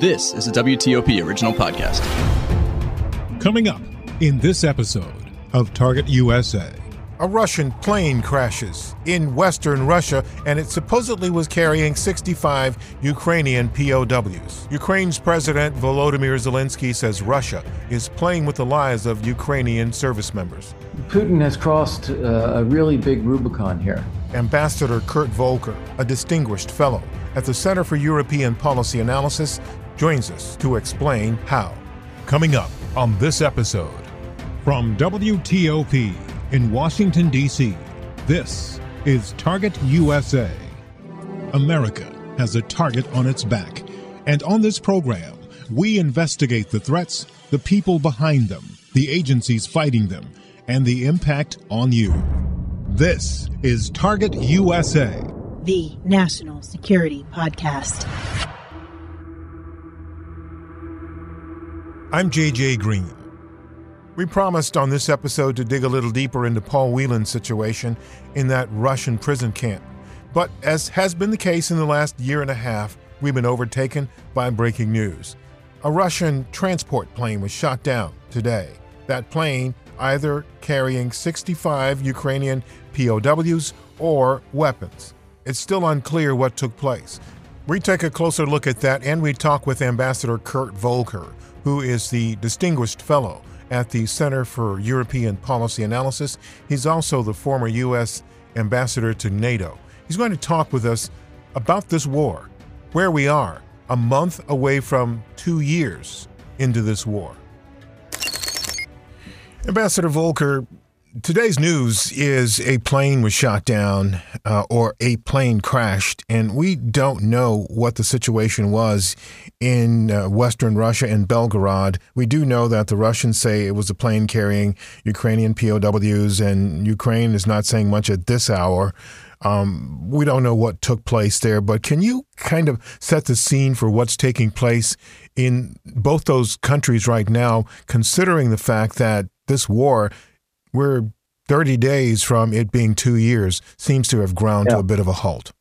This is a WTOP original podcast. Coming up in this episode of Target USA. A Russian plane crashes in western Russia and it supposedly was carrying 65 Ukrainian POWs. Ukraine's President Volodymyr Zelensky says Russia is playing with the lives of Ukrainian service members. Putin has crossed uh, a really big Rubicon here. Ambassador Kurt Volker, a distinguished fellow at the Center for European Policy Analysis, joins us to explain how. Coming up on this episode from WTOP in Washington, D.C., this is Target USA. America has a target on its back, and on this program, we investigate the threats, the people behind them, the agencies fighting them, and the impact on you. This is Target USA, the National Security Podcast. I'm JJ Green. We promised on this episode to dig a little deeper into Paul Whelan's situation in that Russian prison camp. But as has been the case in the last year and a half, we've been overtaken by breaking news. A Russian transport plane was shot down today. That plane either carrying 65 Ukrainian POWs or weapons. It's still unclear what took place. We take a closer look at that and we talk with Ambassador Kurt Volker, who is the Distinguished Fellow at the Center for European Policy Analysis. He's also the former U.S. Ambassador to NATO. He's going to talk with us about this war, where we are, a month away from two years into this war. Ambassador Volker, Today's news is a plane was shot down uh, or a plane crashed, and we don't know what the situation was in uh, western Russia and Belgorod. We do know that the Russians say it was a plane carrying Ukrainian POWs, and Ukraine is not saying much at this hour. Um, we don't know what took place there, but can you kind of set the scene for what's taking place in both those countries right now, considering the fact that this war we're 30 days from it being two years, seems to have ground yeah. to a bit of a halt.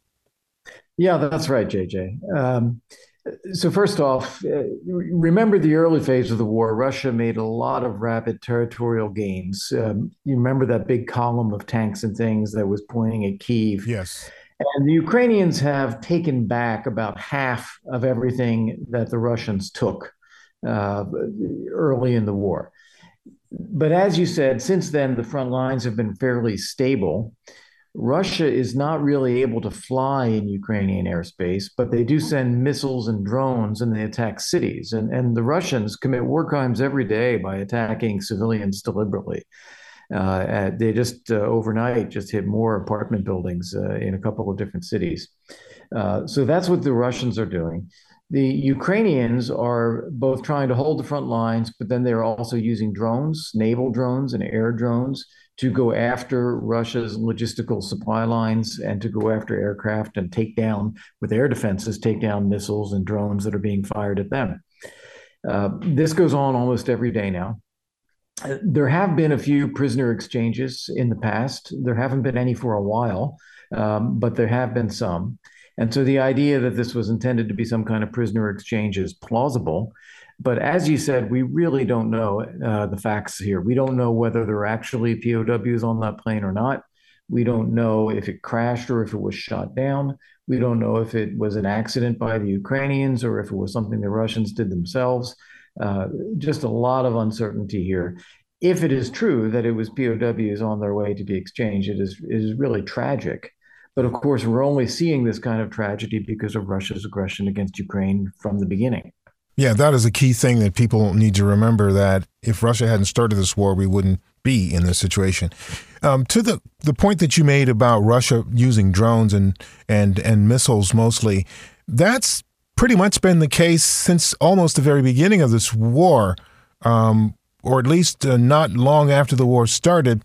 Yeah, that's right, JJ. Um, so, first off, uh, remember the early phase of the war. Russia made a lot of rapid territorial gains. Um, you remember that big column of tanks and things that was pointing at Kiev? Yes. And the Ukrainians have taken back about half of everything that the Russians took uh, early in the war but as you said, since then, the front lines have been fairly stable. Russia is not really able to fly in Ukrainian airspace, but they do send missiles and drones and they attack cities. And, and the Russians commit war crimes every day by attacking civilians deliberately. Uh, they just uh, overnight just hit more apartment buildings uh, in a couple of different cities. Uh, so that's what the Russians are doing the Ukrainians are both trying to hold the front lines, but then they're also using drones, naval drones and air drones, to go after Russia's logistical supply lines and to go after aircraft and take down, with air defenses, take down missiles and drones that are being fired at them. Uh, this goes on almost every day now. There have been a few prisoner exchanges in the past. There haven't been any for a while, um, but there have been some. And so the idea that this was intended to be some kind of prisoner exchange is plausible. But as you said, we really don't know uh, the facts here. We don't know whether there are actually POWs on that plane or not. We don't know if it crashed or if it was shot down. We don't know if it was an accident by the Ukrainians or if it was something the Russians did themselves. Uh, just a lot of uncertainty here. If it is true that it was POWs on their way to be exchanged, it is, it is really tragic. But of course, we're only seeing this kind of tragedy because of Russia's aggression against Ukraine from the beginning. Yeah, that is a key thing that people need to remember that if Russia hadn't started this war, we wouldn't be in this situation. Um, to the, the point that you made about Russia using drones and, and, and missiles mostly, that's pretty much been the case since almost the very beginning of this war, um, or at least uh, not long after the war started,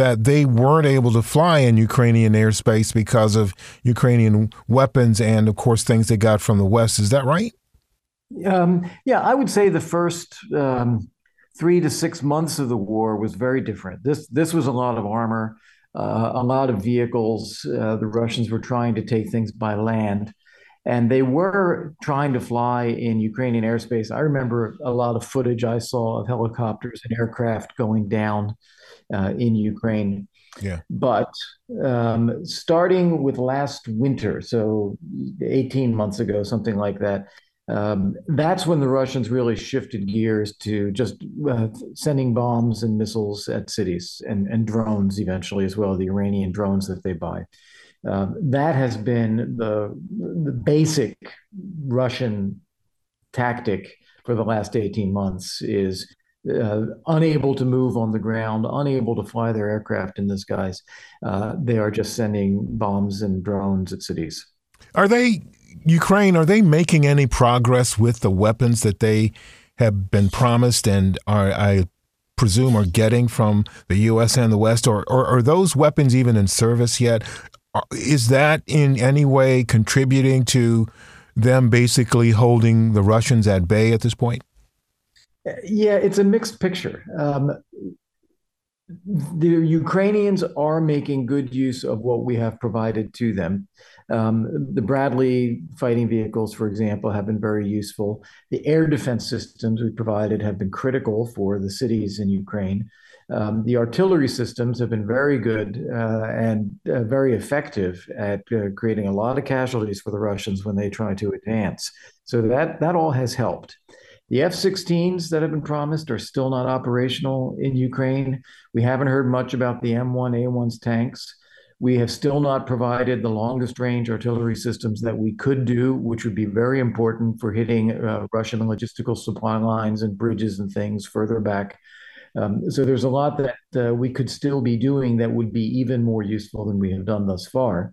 that they weren't able to fly in Ukrainian airspace because of Ukrainian weapons and, of course, things they got from the West. Is that right? Um, yeah, I would say the first um, three to six months of the war was very different. This this was a lot of armor, uh, a lot of vehicles. Uh, the Russians were trying to take things by land, and they were trying to fly in Ukrainian airspace. I remember a lot of footage I saw of helicopters and aircraft going down uh, in Ukraine. Yeah. But um, starting with last winter, so 18 months ago, something like that, um, that's when the Russians really shifted gears to just uh, sending bombs and missiles at cities and, and drones eventually as well, the Iranian drones that they buy. Um, that has been the, the basic Russian tactic for the last 18 months is uh, unable to move on the ground, unable to fly their aircraft in the skies. Uh, they are just sending bombs and drones at cities. Are they, Ukraine, are they making any progress with the weapons that they have been promised and are, I presume, are getting from the U.S. and the West? Or, or are those weapons even in service yet? Is that in any way contributing to them basically holding the Russians at bay at this point? Yeah, it's a mixed picture. Um, the Ukrainians are making good use of what we have provided to them. Um, the Bradley fighting vehicles, for example, have been very useful. The air defense systems we provided have been critical for the cities in Ukraine. Um, the artillery systems have been very good uh, and uh, very effective at uh, creating a lot of casualties for the Russians when they try to advance. So that that all has helped. The F 16s that have been promised are still not operational in Ukraine. We haven't heard much about the M1 A1's tanks. We have still not provided the longest range artillery systems that we could do, which would be very important for hitting uh, Russian logistical supply lines and bridges and things further back. Um, so there's a lot that uh, we could still be doing that would be even more useful than we have done thus far.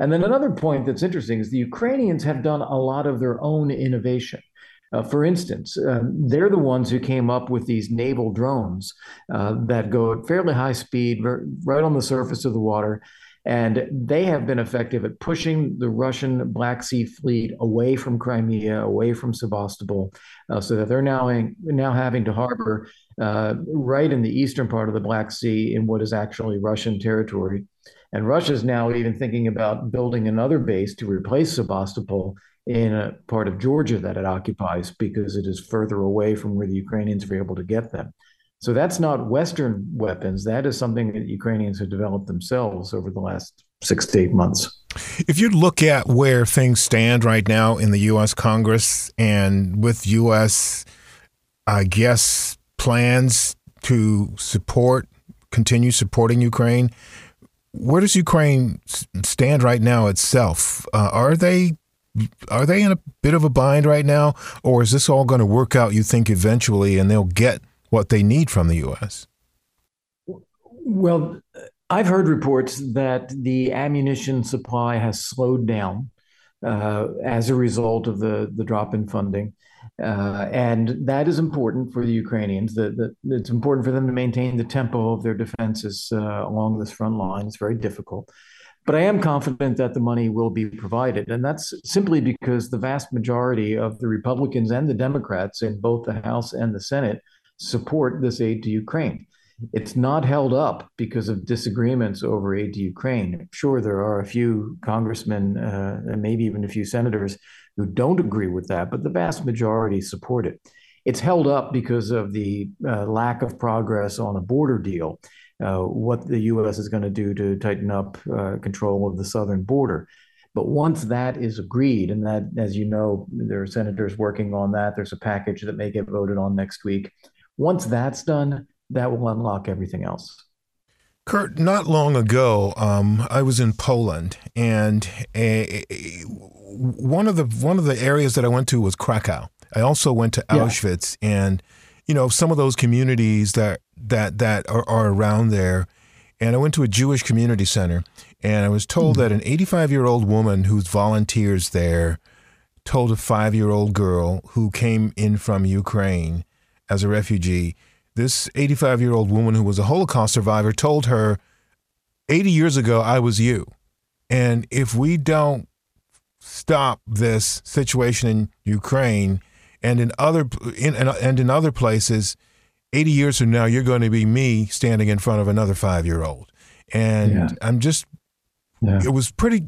And then another point that's interesting is the Ukrainians have done a lot of their own innovation. Uh, for instance, um, they're the ones who came up with these naval drones uh, that go at fairly high speed, right on the surface of the water. And they have been effective at pushing the Russian Black Sea fleet away from Crimea, away from Sevastopol, uh, so that they're now in, now having to harbor uh, right in the eastern part of the Black Sea in what is actually Russian territory. And Russia is now even thinking about building another base to replace Sevastopol in a part of Georgia that it occupies because it is further away from where the Ukrainians were able to get them. So that's not Western weapons. That is something that Ukrainians have developed themselves over the last six to eight months. If you look at where things stand right now in the U.S. Congress and with U.S., I guess, plans to support, continue supporting Ukraine, where does Ukraine stand right now itself? Uh, are they are they in a bit of a bind right now, or is this all going to work out? You think eventually, and they'll get what they need from the U.S. Well, I've heard reports that the ammunition supply has slowed down uh, as a result of the the drop in funding. Uh, and that is important for the Ukrainians. That it's important for them to maintain the tempo of their defenses uh, along this front line. It's very difficult. But I am confident that the money will be provided. And that's simply because the vast majority of the Republicans and the Democrats in both the House and the Senate support this aid to Ukraine. It's not held up because of disagreements over aid to Ukraine. Sure, there are a few congressmen uh, and maybe even a few senators who don't agree with that, but the vast majority support it. It's held up because of the uh, lack of progress on a border deal uh, what the U.S. is going to do to tighten up uh, control of the southern border. But once that is agreed, and that, as you know, there are senators working on that, there's a package that may get voted on next week. Once that's done, that will unlock everything else. Kurt, not long ago, um, I was in Poland, and a, a, one of the one of the areas that I went to was Krakow. I also went to Auschwitz, yeah. and you know some of those communities that that that are, are around there. And I went to a Jewish community center, and I was told mm-hmm. that an 85 year old woman who's volunteers there told a five year old girl who came in from Ukraine as a refugee. This 85 year old woman who was a Holocaust survivor told her, 80 years ago, I was you. And if we don't stop this situation in Ukraine and in other in, and in other places, 80 years from now, you're going to be me standing in front of another five year old. And yeah. I'm just, yeah. it was pretty,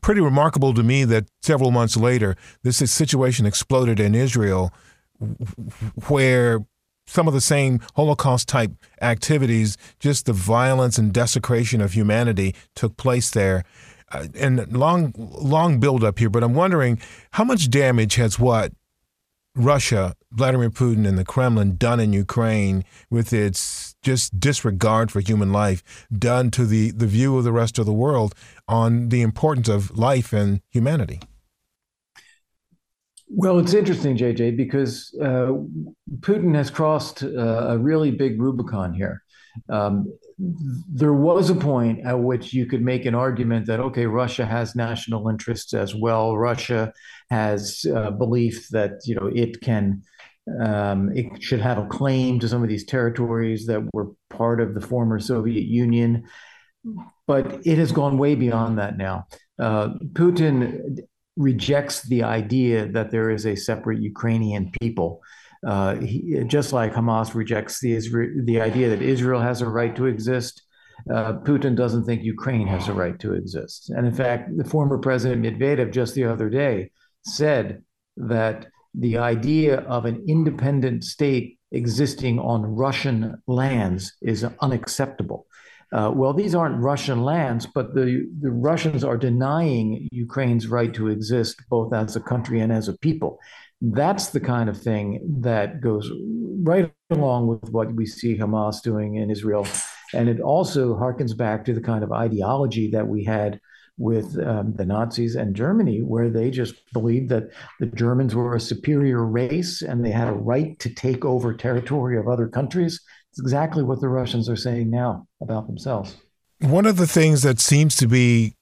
pretty remarkable to me that several months later, this situation exploded in Israel where some of the same Holocaust type activities, just the violence and desecration of humanity took place there. Uh, and long, long build up here, but I'm wondering how much damage has what Russia, Vladimir Putin, and the Kremlin done in Ukraine with its just disregard for human life done to the, the view of the rest of the world on the importance of life and humanity? Well, it's interesting, JJ, because uh, Putin has crossed uh, a really big Rubicon here. Um, there was a point at which you could make an argument that okay, Russia has national interests as well. Russia has uh, belief that you know it can, um, it should have a claim to some of these territories that were part of the former Soviet Union. But it has gone way beyond that now. Uh, Putin rejects the idea that there is a separate Ukrainian people. Uh, he, just like Hamas rejects the the idea that Israel has a right to exist, uh, Putin doesn't think Ukraine has a right to exist. And in fact, the former President Medvedev just the other day said that the idea of an independent state existing on Russian lands is unacceptable. Uh, well, these aren't Russian lands, but the, the Russians are denying Ukraine's right to exist both as a country and as a people. That's the kind of thing that goes right along with what we see Hamas doing in Israel. And it also harkens back to the kind of ideology that we had with um, the Nazis and Germany, where they just believed that the Germans were a superior race and they had a right to take over territory of other countries. It's exactly what the Russians are saying now about themselves. One of the things that seems to be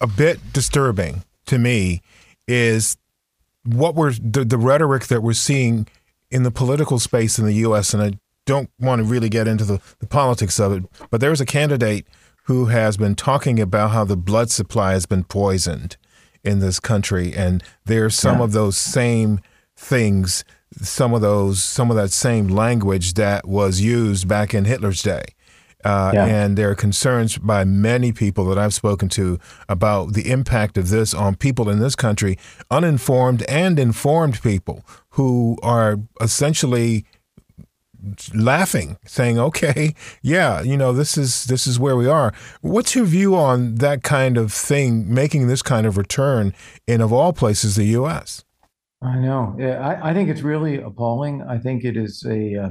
a bit disturbing to me is what we're the, the rhetoric that we're seeing in the political space in the U.S. And I don't want to really get into the, the politics of it, but there's a candidate who has been talking about how the blood supply has been poisoned in this country, and there's some yeah. of those same things, some of those, some of that same language that was used back in Hitler's day. Uh, yeah. And there are concerns by many people that I've spoken to about the impact of this on people in this country, uninformed and informed people who are essentially laughing saying okay yeah you know this is this is where we are. What's your view on that kind of thing making this kind of return in of all places the us i know. Yeah, I, I think it's really appalling. I think it is a uh,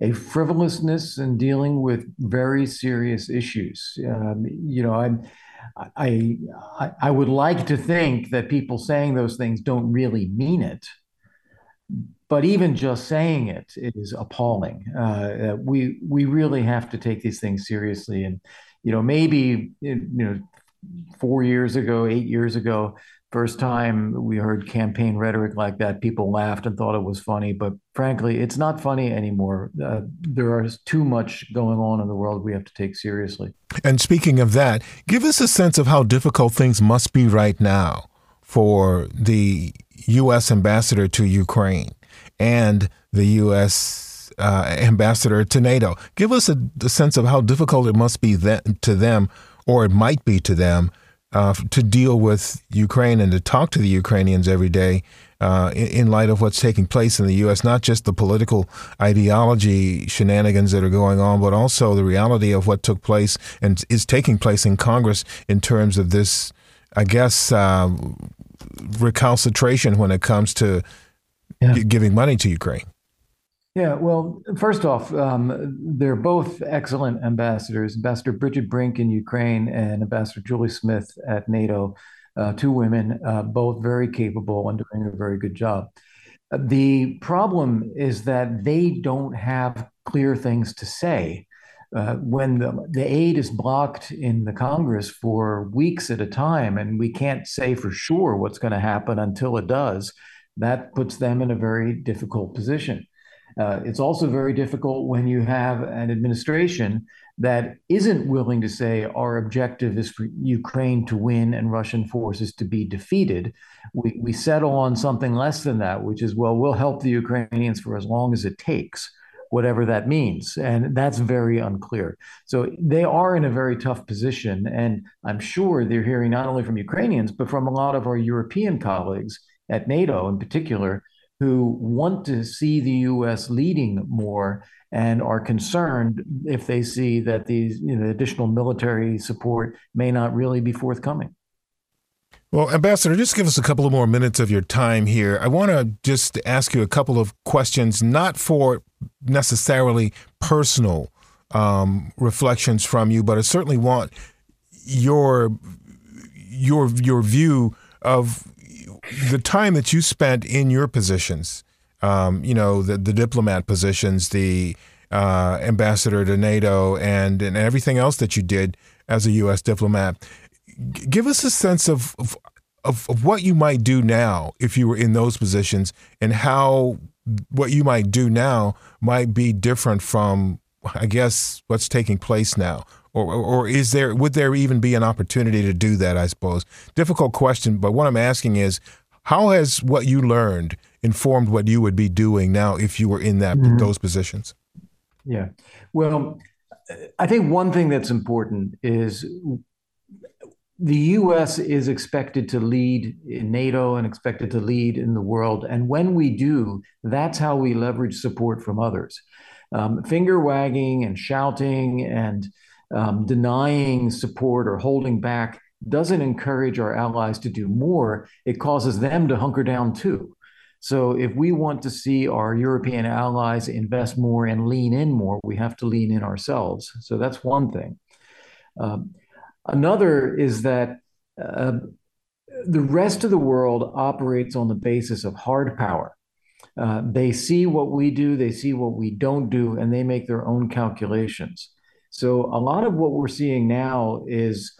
a frivolousness in dealing with very serious issues. Um, you know, I'm, I, I, I would like to think that people saying those things don't really mean it, but even just saying it is appalling. Uh, we we really have to take these things seriously, and you know, maybe you know, four years ago, eight years ago, First time we heard campaign rhetoric like that, people laughed and thought it was funny. But frankly, it's not funny anymore. Uh, there is too much going on in the world we have to take seriously. And speaking of that, give us a sense of how difficult things must be right now for the U.S. ambassador to Ukraine and the U.S. Uh, ambassador to NATO. Give us a, a sense of how difficult it must be to them, or it might be to them uh, to deal with Ukraine and to talk to the Ukrainians every day uh, in, in, light of what's taking place in the U.S., not just the political ideology shenanigans that are going on, but also the reality of what took place and is taking place in Congress in terms of this, I guess, uh, recalcitration when it comes to yeah. giving money to Ukraine. Yeah, well, first off, um, they're both excellent ambassadors. Ambassador Bridget Brink in Ukraine and Ambassador Julie Smith at NATO, uh, two women, uh, both very capable and doing a very good job. The problem is that they don't have clear things to say. uh, when the, the aid is blocked in the Congress for weeks at a time, and we can't say for sure what's going to happen until it does, that puts them in a very difficult position. Uh, it's also very difficult when you have an administration that isn't willing to say our objective is for Ukraine to win and Russian forces to be defeated. We, we settle on something less than that, which is, well, we'll help the Ukrainians for as long as it takes whatever that means. And that's very unclear. So they are in a very tough position. And I'm sure they're hearing not only from Ukrainians, but from a lot of our European colleagues at NATO in particular, who want to see the US leading more and are concerned if they see that these you know, additional military support may not really be forthcoming. Well, Ambassador, just give us a couple of more minutes of your time here. I want to just ask you a couple of questions, not for necessarily personal um, reflections from you, but I certainly want your your your view of the time that you spent in your positions. Um, you know, the the diplomat positions, the uh, ambassador to NATO, and and everything else that you did as a U.S. diplomat. G- give us a sense of, of of, of what you might do now if you were in those positions, and how what you might do now might be different from, I guess, what's taking place now. Or, or is there would there even be an opportunity to do that? I suppose difficult question, but what I'm asking is, how has what you learned informed what you would be doing now if you were in that mm-hmm. those positions? Yeah, well, I think one thing that's important is the US is expected to lead in NATO and expected to lead in the world. And when we do, that's how we leverage support from others. Um, finger wagging and shouting and um, denying support or holding back doesn't encourage our allies to do more. It causes them to hunker down too. So, if we want to see our European allies invest more and lean in more, we have to lean in ourselves. So, that's one thing. Um, Another is that uh, the rest of the world operates on the basis of hard power. Uh, they see what we do, they see what we don't do, and they make their own calculations. So, a lot of what we're seeing now is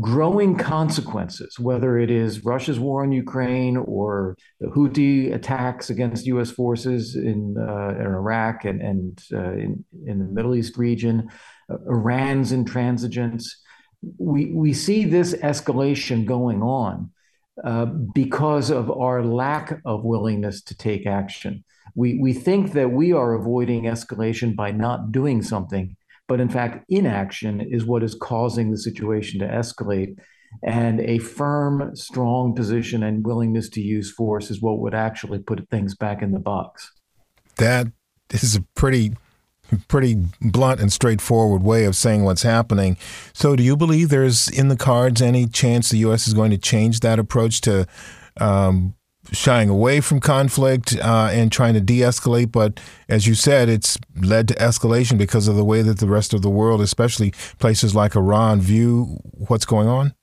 growing consequences, whether it is Russia's war on Ukraine or the Houthi attacks against U.S. forces in, uh, in Iraq and, and uh, in, in the Middle East region, uh, Iran's intransigence we we see this escalation going on uh, because of our lack of willingness to take action. We we think that we are avoiding escalation by not doing something, but in fact, inaction is what is causing the situation to escalate. And a firm, strong position and willingness to use force is what would actually put things back in the box. That is a pretty pretty blunt and straightforward way of saying what's happening. So, do you believe there's in the cards any chance the U.S. is going to change that approach to um, shying away from conflict uh, and trying to de escalate? But as you said, it's led to escalation because of the way that the rest of the world, especially places like Iran, view what's going on?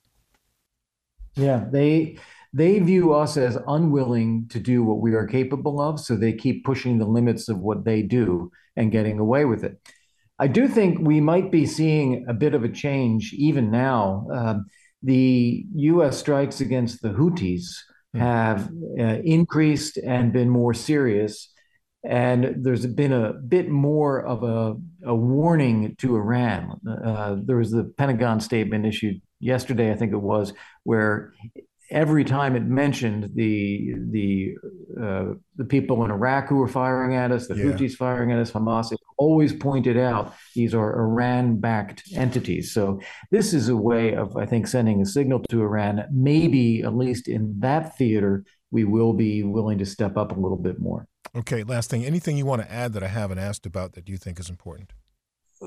Yeah, they they view us as unwilling to do what we are capable of, so they keep pushing the limits of what they do and getting away with it. I do think we might be seeing a bit of a change even now. Um, the U.S. strikes against the Houthis. Have uh, increased and been more serious. And there's been a bit more of a, a warning to Iran. Uh, there was the Pentagon statement issued yesterday, I think it was, where every time it mentioned the the uh, the people in Iraq who were firing at us, the yeah. Houthis firing at us, Hamas, it always pointed out these are Iran-backed entities. So this is a way of, I think, sending a signal to Iran. Maybe at least in that theater, we will be willing to step up a little bit more. Okay, last thing. Anything you want to add that I haven't asked about that you think is important?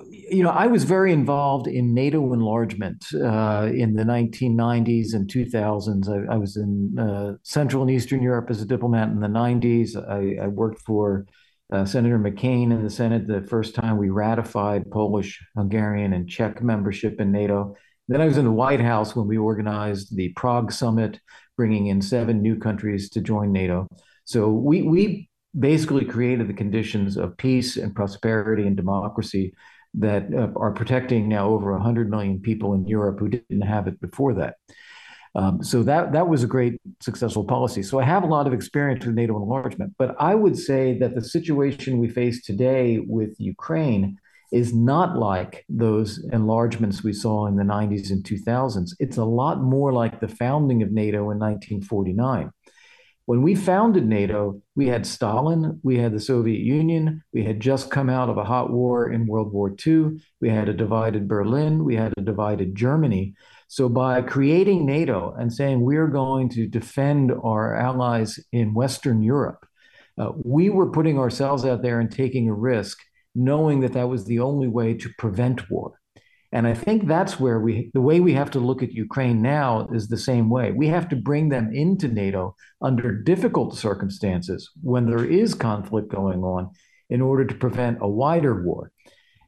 You know, I was very involved in NATO enlargement uh, in the 1990s and 2000s. I, I was in uh, Central and Eastern Europe as a diplomat in the 90s. I, I worked for uh, Senator McCain in the Senate the first time we ratified Polish, Hungarian, and Czech membership in NATO. Then I was in the White House when we organized the Prague summit, bringing in seven new countries to join NATO. So we we basically created the conditions of peace and prosperity and democracy that uh, are protecting now over 100 million people in Europe who didn't have it before that. Um, so that that was a great successful policy. So I have a lot of experience with NATO enlargement, but I would say that the situation we face today with Ukraine is not like those enlargements we saw in the 90s and 2000s. It's a lot more like the founding of NATO in 1949. When we founded NATO, we had Stalin, we had the Soviet Union, we had just come out of a hot war in World War II, we had a divided Berlin, we had a divided Germany. So, by creating NATO and saying we're going to defend our allies in Western Europe, uh, we were putting ourselves out there and taking a risk, knowing that that was the only way to prevent war. And I think that's where we, the way we have to look at Ukraine now is the same way. We have to bring them into NATO under difficult circumstances when there is conflict going on in order to prevent a wider war.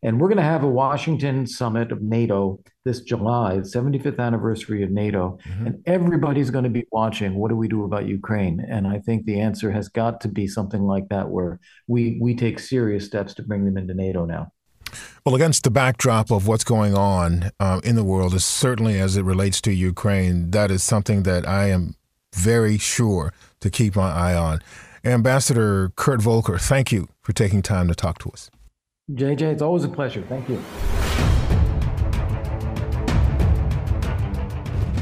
And we're going to have a Washington summit of NATO this July, 75th anniversary of NATO. Mm-hmm. And everybody's going to be watching what do we do about Ukraine? And I think the answer has got to be something like that, where we, we take serious steps to bring them into NATO now. Well, against the backdrop of what's going on uh, in the world, is certainly as it relates to Ukraine, that is something that I am very sure to keep my eye on. Ambassador Kurt Volker, thank you for taking time to talk to us. JJ, it's always a pleasure. Thank you.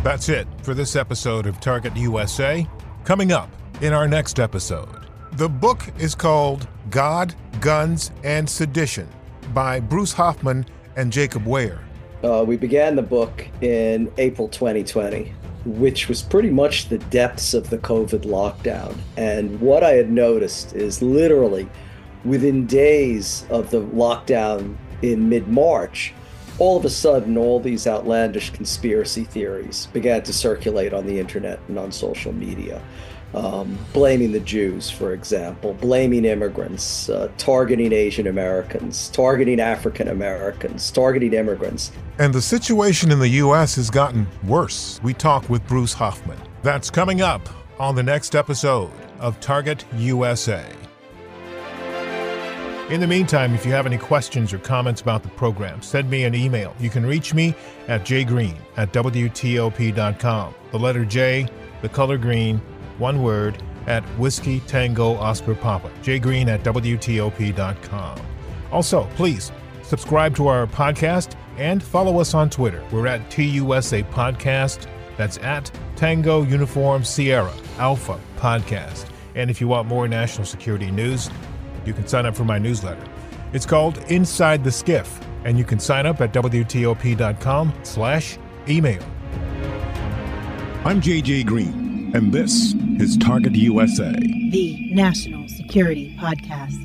That's it for this episode of Target USA. Coming up in our next episode, the book is called God, Guns, and Sedition by Bruce Hoffman and Jacob Ware. Uh, we began the book in April 2020, which was pretty much the depths of the COVID lockdown. And what I had noticed is literally within days of the lockdown in mid March, all of a sudden, all these outlandish conspiracy theories began to circulate on the internet and on social media. Um, blaming the Jews, for example, blaming immigrants, uh, targeting Asian Americans, targeting African Americans, targeting immigrants. And the situation in the U.S. has gotten worse. We talk with Bruce Hoffman. That's coming up on the next episode of Target USA. In the meantime, if you have any questions or comments about the program, send me an email. You can reach me at jgreen at WTOP.com. The letter J, the color green, one word, at Whiskey Tango Oscar Papa. jgreen at WTOP.com. Also, please subscribe to our podcast and follow us on Twitter. We're at TUSA Podcast. That's at Tango Uniform Sierra Alpha Podcast. And if you want more national security news, you can sign up for my newsletter. It's called Inside the SCIF, and you can sign up at WTOP.com slash email. I'm JJ Green, and this is Target USA, the National Security Podcast.